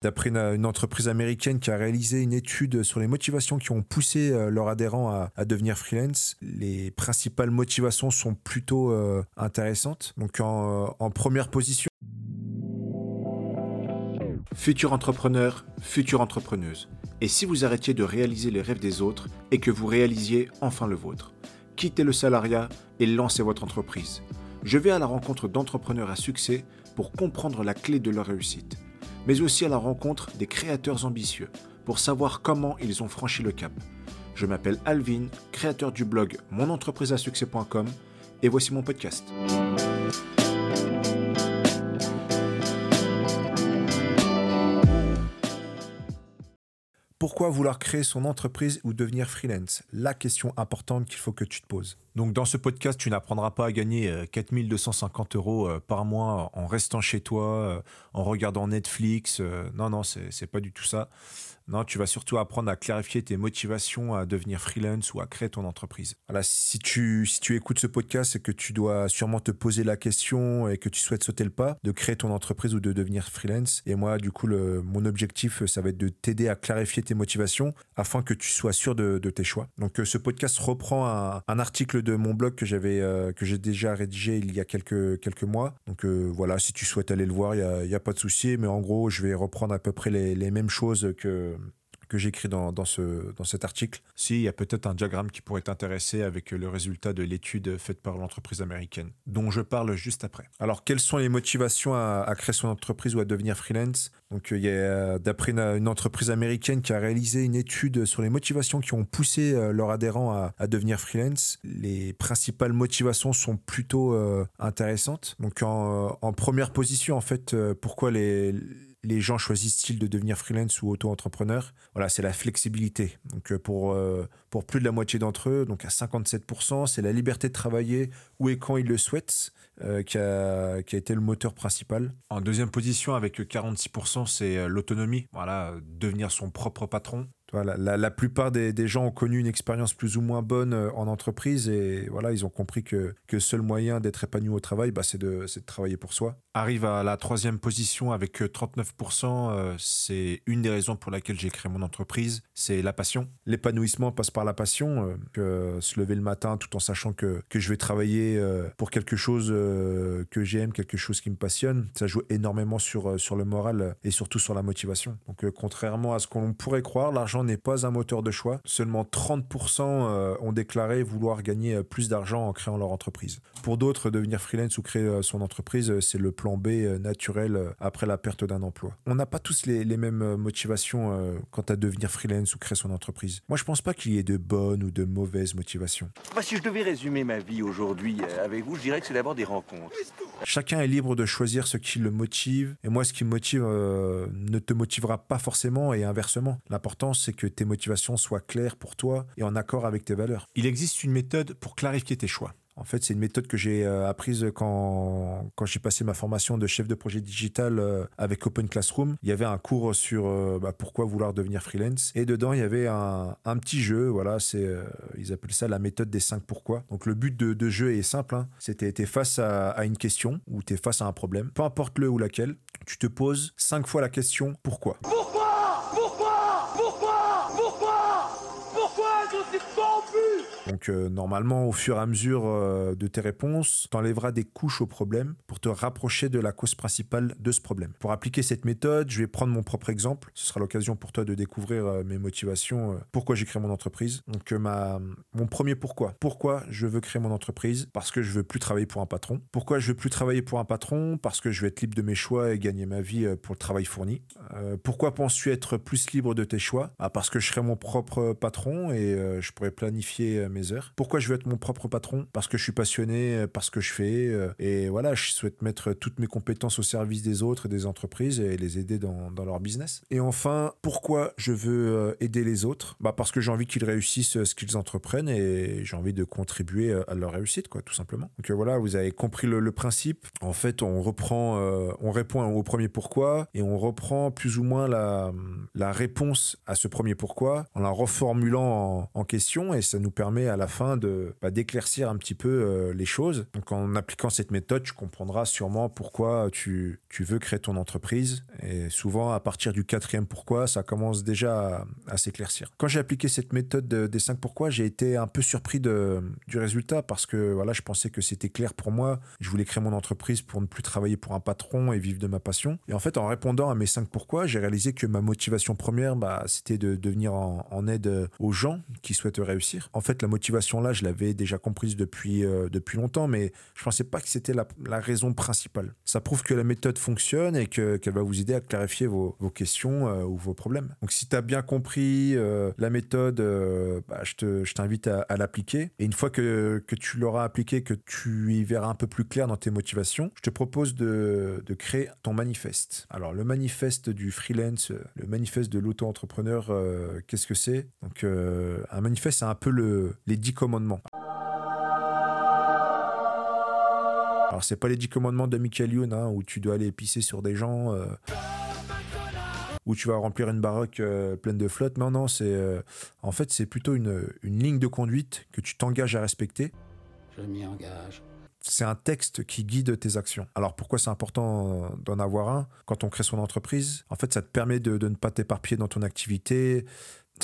D'après une, entreprise américaine qui a réalisé une étude sur les motivations qui ont poussé euh, leurs adhérents à, devenir freelance, les principales motivations sont plutôt euh, intéressantes. Donc en, euh, en première position, Futur entrepreneur, future entrepreneuse. Et si vous arrêtiez de réaliser les rêves des autres et que vous réalisiez enfin le vôtre Quittez le salariat et lancez votre entreprise. Je vais à la rencontre d'entrepreneurs à succès pour comprendre la clé de leur réussite mais aussi à la rencontre des créateurs ambitieux pour savoir comment ils ont franchi le cap. Je m'appelle Alvin, créateur du blog monentrepriseasuccès.com et voici mon podcast. Pourquoi vouloir créer son entreprise ou devenir freelance? La question importante qu'il faut que tu te poses. Donc dans ce podcast, tu n'apprendras pas à gagner 4250 euh, euros euh, par mois en restant chez toi, euh, en regardant Netflix. Non, non, c'est pas du tout ça. Non, tu vas surtout apprendre à clarifier tes motivations à devenir freelance ou à créer ton entreprise. Voilà, si tu, si tu écoutes ce podcast, c'est que tu dois sûrement te poser la question et que tu souhaites sauter le pas de créer ton entreprise ou de devenir freelance. Et moi, du coup, le, mon objectif, ça va être de t'aider à clarifier tes motivations afin que tu sois sûr de, tes choix. Donc, ce podcast reprend un, un article de mon blog que j'avais euh, que j'ai déjà rédigé il y a quelques quelques mois. Donc euh, voilà, si tu souhaites aller le voir, il y a, y a, pas de souci. Mais en gros, je vais reprendre à peu près les, les mêmes choses que que j'écris dans, dans, ce, dans cet article. Si, il y a peut-être un diagramme qui pourrait t'intéresser avec le résultat de l'étude faite par l'entreprise américaine, dont je parle juste après. Alors, quelles sont les motivations à, créer son entreprise ou à devenir freelance? Donc, il y a, d'après une, entreprise américaine qui a réalisé une étude sur les motivations qui ont poussé euh, leurs adhérents à, devenir freelance, les principales motivations sont plutôt euh, intéressantes. Donc, en, première position, en fait, euh, pourquoi les les gens choisissent-ils de devenir freelance ou auto-entrepreneur Voilà, c'est la flexibilité. Donc euh, pour, euh, pour plus de la moitié d'entre eux, donc à 57%, c'est la liberté de travailler où et quand ils le souhaitent euh, qui, a, qui a été le moteur principal. En deuxième position, avec 46%, c'est l'autonomie. Voilà, devenir son propre patron. Voilà, la, plupart des, gens ont connu une expérience plus ou moins bonne euh, en entreprise et voilà, ils ont compris que, que seul moyen d'être épanoui au travail, bah, c'est de, de, travailler pour soi. Arrive à la troisième position avec 39%, euh, euh, c'est une des raisons pour laquelle j'ai créé mon entreprise, c'est la passion. L'épanouissement passe par la passion, se lever le matin tout en sachant que, que je vais travailler pour quelque chose que j'aime, quelque chose qui me passionne, ça joue énormément sur, sur le moral et surtout sur la motivation. Donc contrairement à ce qu'on pourrait croire, l'argent n'est pas un moteur de choix. Seulement 30% euh, ont déclaré vouloir gagner euh, plus d'argent en créant leur entreprise. Pour d'autres, devenir freelance ou créer euh, son entreprise, c'est le plan B naturel après la perte d'un emploi. On n'a pas tous les, mêmes motivations quant à devenir freelance ou créer son entreprise. Moi, je pense pas qu'il y ait de bonnes ou de mauvaises motivations. si je devais résumer ma vie aujourd'hui avec vous, je dirais que c'est d'abord des rencontres. Chacun est libre de choisir ce qui le motive. Et moi, ce qui me motive ne te motivera pas forcément et inversement. L'important, c'est que tes motivations soient claires pour toi et en accord avec tes valeurs. Il existe une méthode pour clarifier tes choix. En fait, c'est une méthode que j'ai euh, apprise quand, j'ai passé ma formation de chef de projet digital euh, avec Open Classroom. Il y avait un cours sur euh, bah, pourquoi vouloir devenir freelance. Et dedans, il y avait un, petit jeu. Voilà, c'est, ils appellent ça la méthode des 5 pourquoi. Donc, le but de, de jeu est simple. Hein. C'était, tu es face à, à, une question ou tu es face à un problème. Peu importe le ou laquelle, tu te poses 5 fois la question pourquoi? Donc euh, normalement, au fur et à mesure euh, de tes réponses, tu enlèveras des couches au problème pour te rapprocher de la cause principale de ce problème. Pour appliquer cette méthode, je vais prendre mon propre exemple. Ce sera l'occasion pour toi de découvrir euh, mes motivations, pourquoi j'ai créé mon entreprise. Donc ma, mon premier pourquoi. Pourquoi je veux créer mon entreprise? Parce que je veux plus travailler pour un patron. Pourquoi je veux plus travailler pour un patron? Parce que je veux être libre de mes choix et gagner ma vie pour le travail fourni. pourquoi penses-tu être plus libre de tes choix? Ah, Parce que je serai mon propre patron et je pourrais planifier mes heures. Pourquoi je veux être mon propre patron? Parce que je suis passionné par ce que je fais euh, et voilà, je souhaite mettre toutes mes compétences au service des autres et des entreprises et les aider dans, leur business. Et enfin, pourquoi je veux euh, aider les autres? Bah Parce que j'ai envie qu'ils réussissent euh, ce qu'ils entreprennent et j'ai envie de contribuer à leur réussite, quoi, tout simplement. Donc voilà, vous avez compris le, principe. En fait, on reprend, on répond au premier pourquoi et on reprend plus ou moins la, la réponse à ce premier pourquoi en la reformulant en, en question et ça nous permet à la fin de bah, d'éclaircir un petit peu euh, les choses. Donc en appliquant cette méthode, tu comprendras sûrement pourquoi tu, tu veux créer ton entreprise. Et souvent, à partir du quatrième pourquoi, ça commence déjà à, s'éclaircir. Quand j'ai appliqué cette méthode des cinq pourquoi, j'ai été un peu surpris de, du résultat parce que voilà, je pensais que c'était clair pour moi. Je voulais créer mon entreprise pour ne plus travailler pour un patron et vivre de ma passion. Et en fait, en répondant à mes cinq pourquoi, j'ai réalisé que ma motivation première, bah, c'était de devenir en, en, aide aux gens qui souhaitent réussir. En fait, la là, je l'avais déjà comprise depuis, euh, depuis longtemps, mais je pensais pas que c'était la, raison principale. Ça prouve que la méthode fonctionne et qu'elle va vous aider à clarifier vos, vos questions euh, ou vos problèmes. Donc, si tu as bien compris euh, la méthode, bah, je t'invite à, à l'appliquer. Et une fois que, que tu l'auras appliqué, que tu y verras un peu plus clair dans tes motivations, je te propose de, de créer ton manifeste. Alors, le manifeste du freelance, le manifeste de l'auto-entrepreneur, qu'est-ce que c'est? Donc, un manifeste, c'est un peu le, les dix commandements. Alors, c'est pas les dix commandements de Michael Youn, hein, où tu dois aller pisser sur des gens, euh, où tu vas remplir une baraque euh, pleine de flotte. Non, non, c'est. Euh, en fait, c'est plutôt une, une ligne de conduite que tu t'engages à respecter. Je m'y engage. C'est un texte qui guide tes actions. Alors pourquoi c'est important d'en avoir un? Quand on crée son entreprise En fait, ça te permet de, de ne pas t'éparpiller dans ton activité,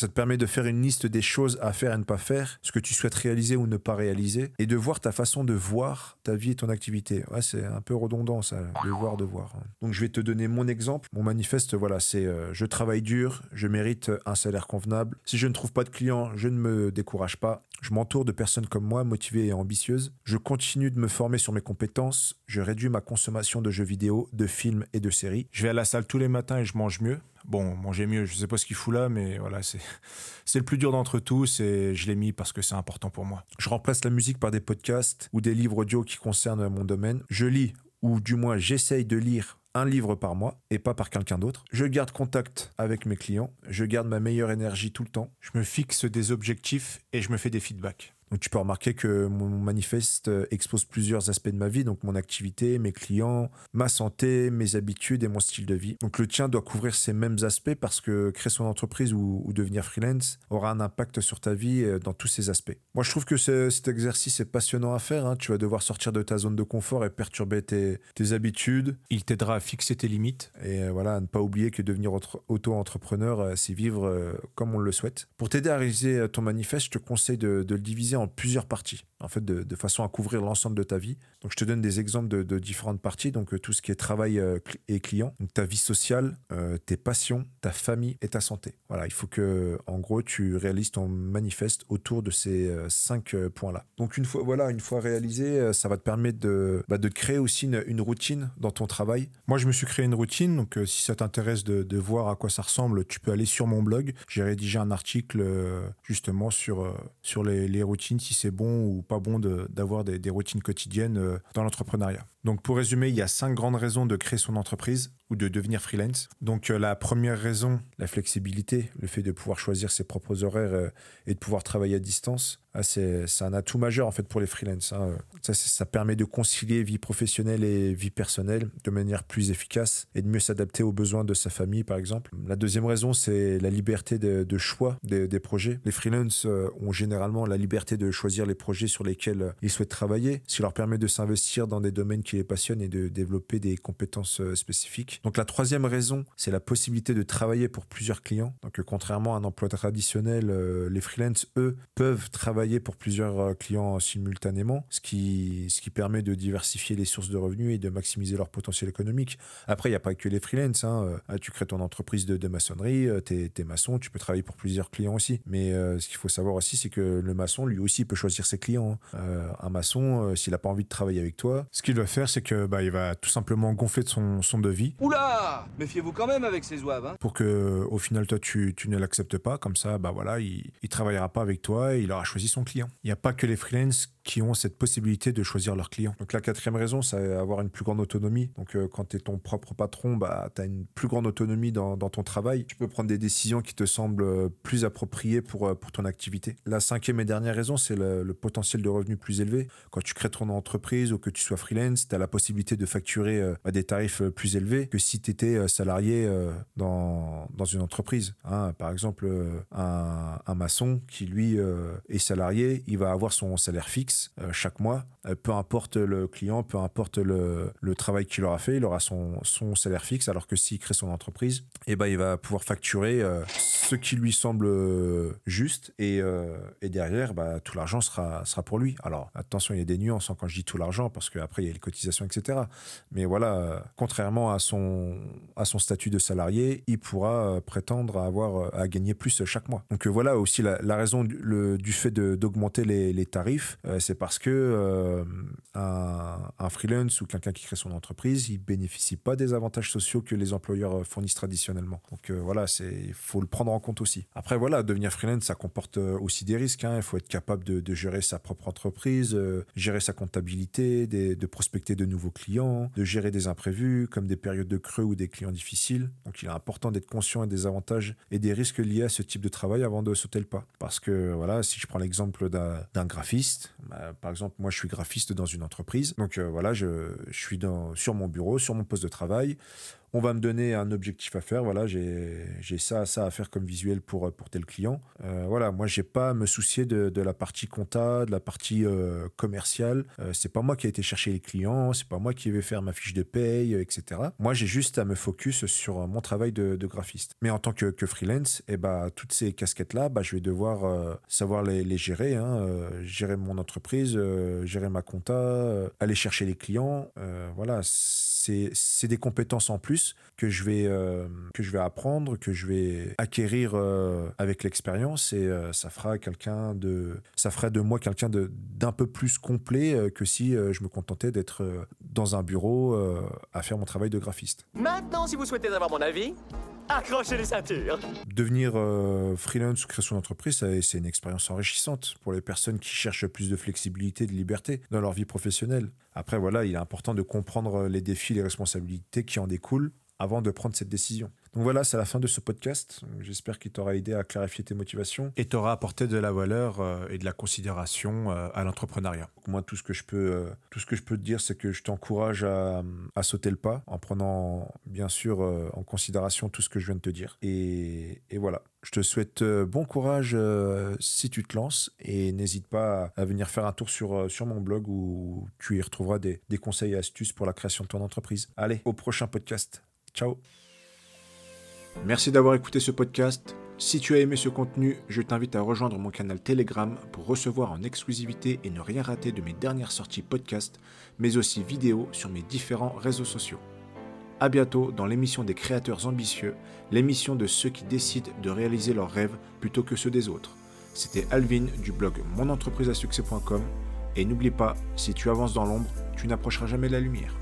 ça te permet de faire une liste des choses à faire et ne pas faire, ce que tu souhaites réaliser ou ne pas réaliser, et de voir ta façon de voir ta vie et ton activité. Ouais, c'est un peu redondant ça, de voir, de voir. Donc je vais te donner mon exemple. Mon manifeste, voilà, c'est euh, je travaille dur, je mérite un salaire convenable. Si je ne trouve pas de clients, je ne me décourage pas. Je m'entoure de personnes comme moi, motivées et ambitieuses. Je continue de me former sur mes compétences. Je réduis ma consommation de jeux vidéo, de films et de séries. Je vais à la salle tous les matins et je mange mieux. Bon, manger mieux, je sais pas ce qu'il fout là, mais voilà, c'est le plus dur d'entre tous et je l'ai mis parce que c'est important pour moi. Je remplace la musique par des podcasts ou des livres audio qui concernent mon domaine. Je lis, ou du moins j'essaye de lire un livre par mois et pas par quelqu'un d'autre. Je garde contact avec mes clients. Je garde ma meilleure énergie tout le temps. Je me fixe des objectifs et je me fais des feedbacks. Donc tu peux remarquer que mon manifeste euh, expose plusieurs aspects de ma vie, donc mon activité, mes clients, ma santé, mes habitudes et mon style de vie. Donc le tien doit couvrir ces mêmes aspects parce que créer son entreprise ou, devenir freelance aura un impact sur ta vie euh, dans tous ces aspects. Moi je trouve que cet exercice est passionnant à faire. Hein. Tu vas devoir sortir de ta zone de confort et perturber tes, habitudes. Il t'aidera à fixer tes limites et euh, voilà, à ne pas oublier que devenir auto-entrepreneur, c'est vivre comme on le souhaite. Pour t'aider à réaliser ton manifeste, je te conseille de, de le diviser en plusieurs parties, en fait, de, façon à couvrir l'ensemble de ta vie. Donc, je te donne des exemples de, différentes parties. Donc, euh, tout ce qui est travail euh, et client, donc ta vie sociale, euh, tes passions, ta famille et ta santé. Voilà, il faut que, en gros, tu réalises ton manifeste autour de ces cinq points-là. Donc, une fois, voilà, une fois réalisé, ça va te permettre de, bah, de créer aussi une, routine dans ton travail. Moi, je me suis créé une routine. Donc, si ça t'intéresse de, voir à quoi ça ressemble, tu peux aller sur mon blog. J'ai rédigé un article justement sur, sur les, les routines si c'est bon ou pas bon d'avoir des, routines quotidiennes euh, dans l'entrepreneuriat. Donc pour résumer, il y a cinq grandes raisons de créer son entreprise ou de devenir freelance. Donc euh, la première raison, la flexibilité, le fait de pouvoir choisir ses propres horaires euh, et de pouvoir travailler à distance. Ah, c'est un atout majeur en fait pour les freelances. Hein. Ça, permet de concilier vie professionnelle et vie personnelle de manière plus efficace et de mieux s'adapter aux besoins de sa famille par exemple. La deuxième raison, c'est la liberté de, choix des, des, projets. Les freelances euh, ont généralement la liberté de choisir les projets sur lesquels ils souhaitent travailler, ce qui leur permet de s'investir dans des domaines qui les passionnent et de développer des compétences spécifiques. Donc la troisième raison, c'est la possibilité de travailler pour plusieurs clients. Donc contrairement à un emploi traditionnel, euh, les freelances, eux, peuvent travailler pour plusieurs euh, clients simultanément, ce qui, ce qui permet de diversifier les sources de revenus et de maximiser leur potentiel économique. Après, il n'y a pas que les freelances. Hein. Euh, ah, tu crées ton entreprise de, maçonnerie, tu es, maçon, tu peux travailler pour plusieurs clients aussi. Mais ce qu'il faut savoir aussi, c'est que le maçon, lui aussi, peut choisir ses clients. Hein. un maçon, s'il n'a pas envie de travailler avec toi, ce qu'il va faire, c'est que bah, il va tout simplement gonfler de son, son devis. Oula Méfiez-vous quand même avec ces oives. Hein. Pour que, au final, toi, tu, tu ne l'acceptes pas. Comme ça, bah voilà, il, il travaillera pas avec toi et il aura choisi son client. Il n'y a pas que les freelances qui ont cette possibilité de choisir leurs clients. Donc la quatrième raison, c'est avoir une plus grande autonomie. Donc euh, quand tu es ton propre patron, bah, tu as une plus grande autonomie dans, dans, ton travail. Tu peux prendre des décisions qui te semblent euh, plus appropriées pour, euh, pour ton activité. La cinquième et dernière raison, c'est le, potentiel de revenus plus élevé. Quand tu crées ton entreprise ou que tu sois freelance, tu la possibilité de facturer à des tarifs plus élevés que si tu étais salarié dans, dans une entreprise. Hein. Par exemple, un, un, maçon qui, lui, est salarié, il va avoir son salaire fixe chaque mois. Peu importe le client, peu importe le, travail qu'il aura fait, il aura son, salaire fixe, alors que s'il crée son entreprise, eh ben, il va pouvoir facturer ce qui lui semble juste et, et derrière, bah, tout l'argent sera, pour lui. Alors, attention, il y a des nuances hein, quand je dis tout l'argent, parce qu'après, il y a les cotisations, etc. Mais voilà, contrairement à son, statut de salarié, il pourra prétendre à avoir à gagner plus chaque mois. Donc voilà aussi la, raison du, fait d'augmenter les, tarifs, c'est parce que un, un, freelance ou quelqu'un qui crée son entreprise, il bénéficie pas des avantages sociaux que les employeurs fournissent traditionnellement. Donc voilà, il faut le prendre en compte aussi. Après voilà, devenir freelance, ça comporte aussi des risques. Hein. Il faut être capable de, de gérer sa propre entreprise, gérer sa comptabilité, de prospecter de nouveaux clients, de gérer des imprévus comme des périodes de creux ou des clients difficiles. Donc il est important d'être conscient des avantages et des risques liés à ce type de travail avant de sauter le pas. Parce que voilà, si je prends l'exemple d'un graphiste, bah, par exemple moi je suis graphiste dans une entreprise, donc euh, voilà, je, suis sur mon bureau, sur mon poste de travail on va me donner un objectif à faire. Voilà, j'ai ça, ça à faire comme visuel pour, pour tel client. Euh, voilà, moi, j'ai pas à me soucier de, de, la partie compta, de la partie euh, commerciale. Euh, c'est pas moi qui ai été chercher les clients, c'est pas moi qui vais faire ma fiche de paye, etc. Moi, j'ai juste à me focus sur mon travail de, de graphiste. Mais en tant que, que freelance, eh bah, toutes ces casquettes-là, bah, je vais devoir savoir les, les gérer, hein, gérer mon entreprise, gérer ma compta, aller chercher les clients. voilà, c'est des compétences en plus que je vais, euh, que je vais apprendre, que je vais acquérir euh, avec l'expérience et euh, ça fera quelqu'un de, ça ferait de moi quelqu'un d'un peu plus complet que si je me contentais d'être dans un bureau à faire mon travail de graphiste. Maintenant, si vous souhaitez avoir mon avis, Accrochez les ceintures. Devenir freelance ou créer son entreprise, c'est une expérience enrichissante pour les personnes qui cherchent plus de flexibilité, de liberté dans leur vie professionnelle. Après, voilà, il est important de comprendre les défis, les responsabilités qui en découlent avant de prendre cette décision. Donc voilà, c'est la fin de ce podcast. J'espère qu'il t'aura aidé à clarifier tes motivations et t'aura apporté de la valeur euh, et de la considération euh, à l'entrepreneuriat. Moi, tout ce que je peux, euh, tout ce que je peux te dire, c'est que je t'encourage à, à, sauter le pas en prenant bien sûr en considération tout ce que je viens de te dire. Et, et voilà. Je te souhaite bon courage si tu te lances et n'hésite pas à venir faire un tour sur, sur mon blog où tu y retrouveras des, des conseils et astuces pour la création de ton entreprise. Allez, au prochain podcast. Ciao Merci d'avoir écouté ce podcast. Si tu as aimé ce contenu, je t'invite à rejoindre mon canal Telegram pour recevoir en exclusivité et ne rien rater de mes dernières sorties podcast, mais aussi vidéos sur mes différents réseaux sociaux. A bientôt dans l'émission des créateurs ambitieux, l'émission de ceux qui décident de réaliser leurs rêves plutôt que ceux des autres. C'était Alvin du blog monentrepriseasuccès.com et n'oublie pas, si tu avances dans l'ombre, tu n'approcheras jamais la lumière.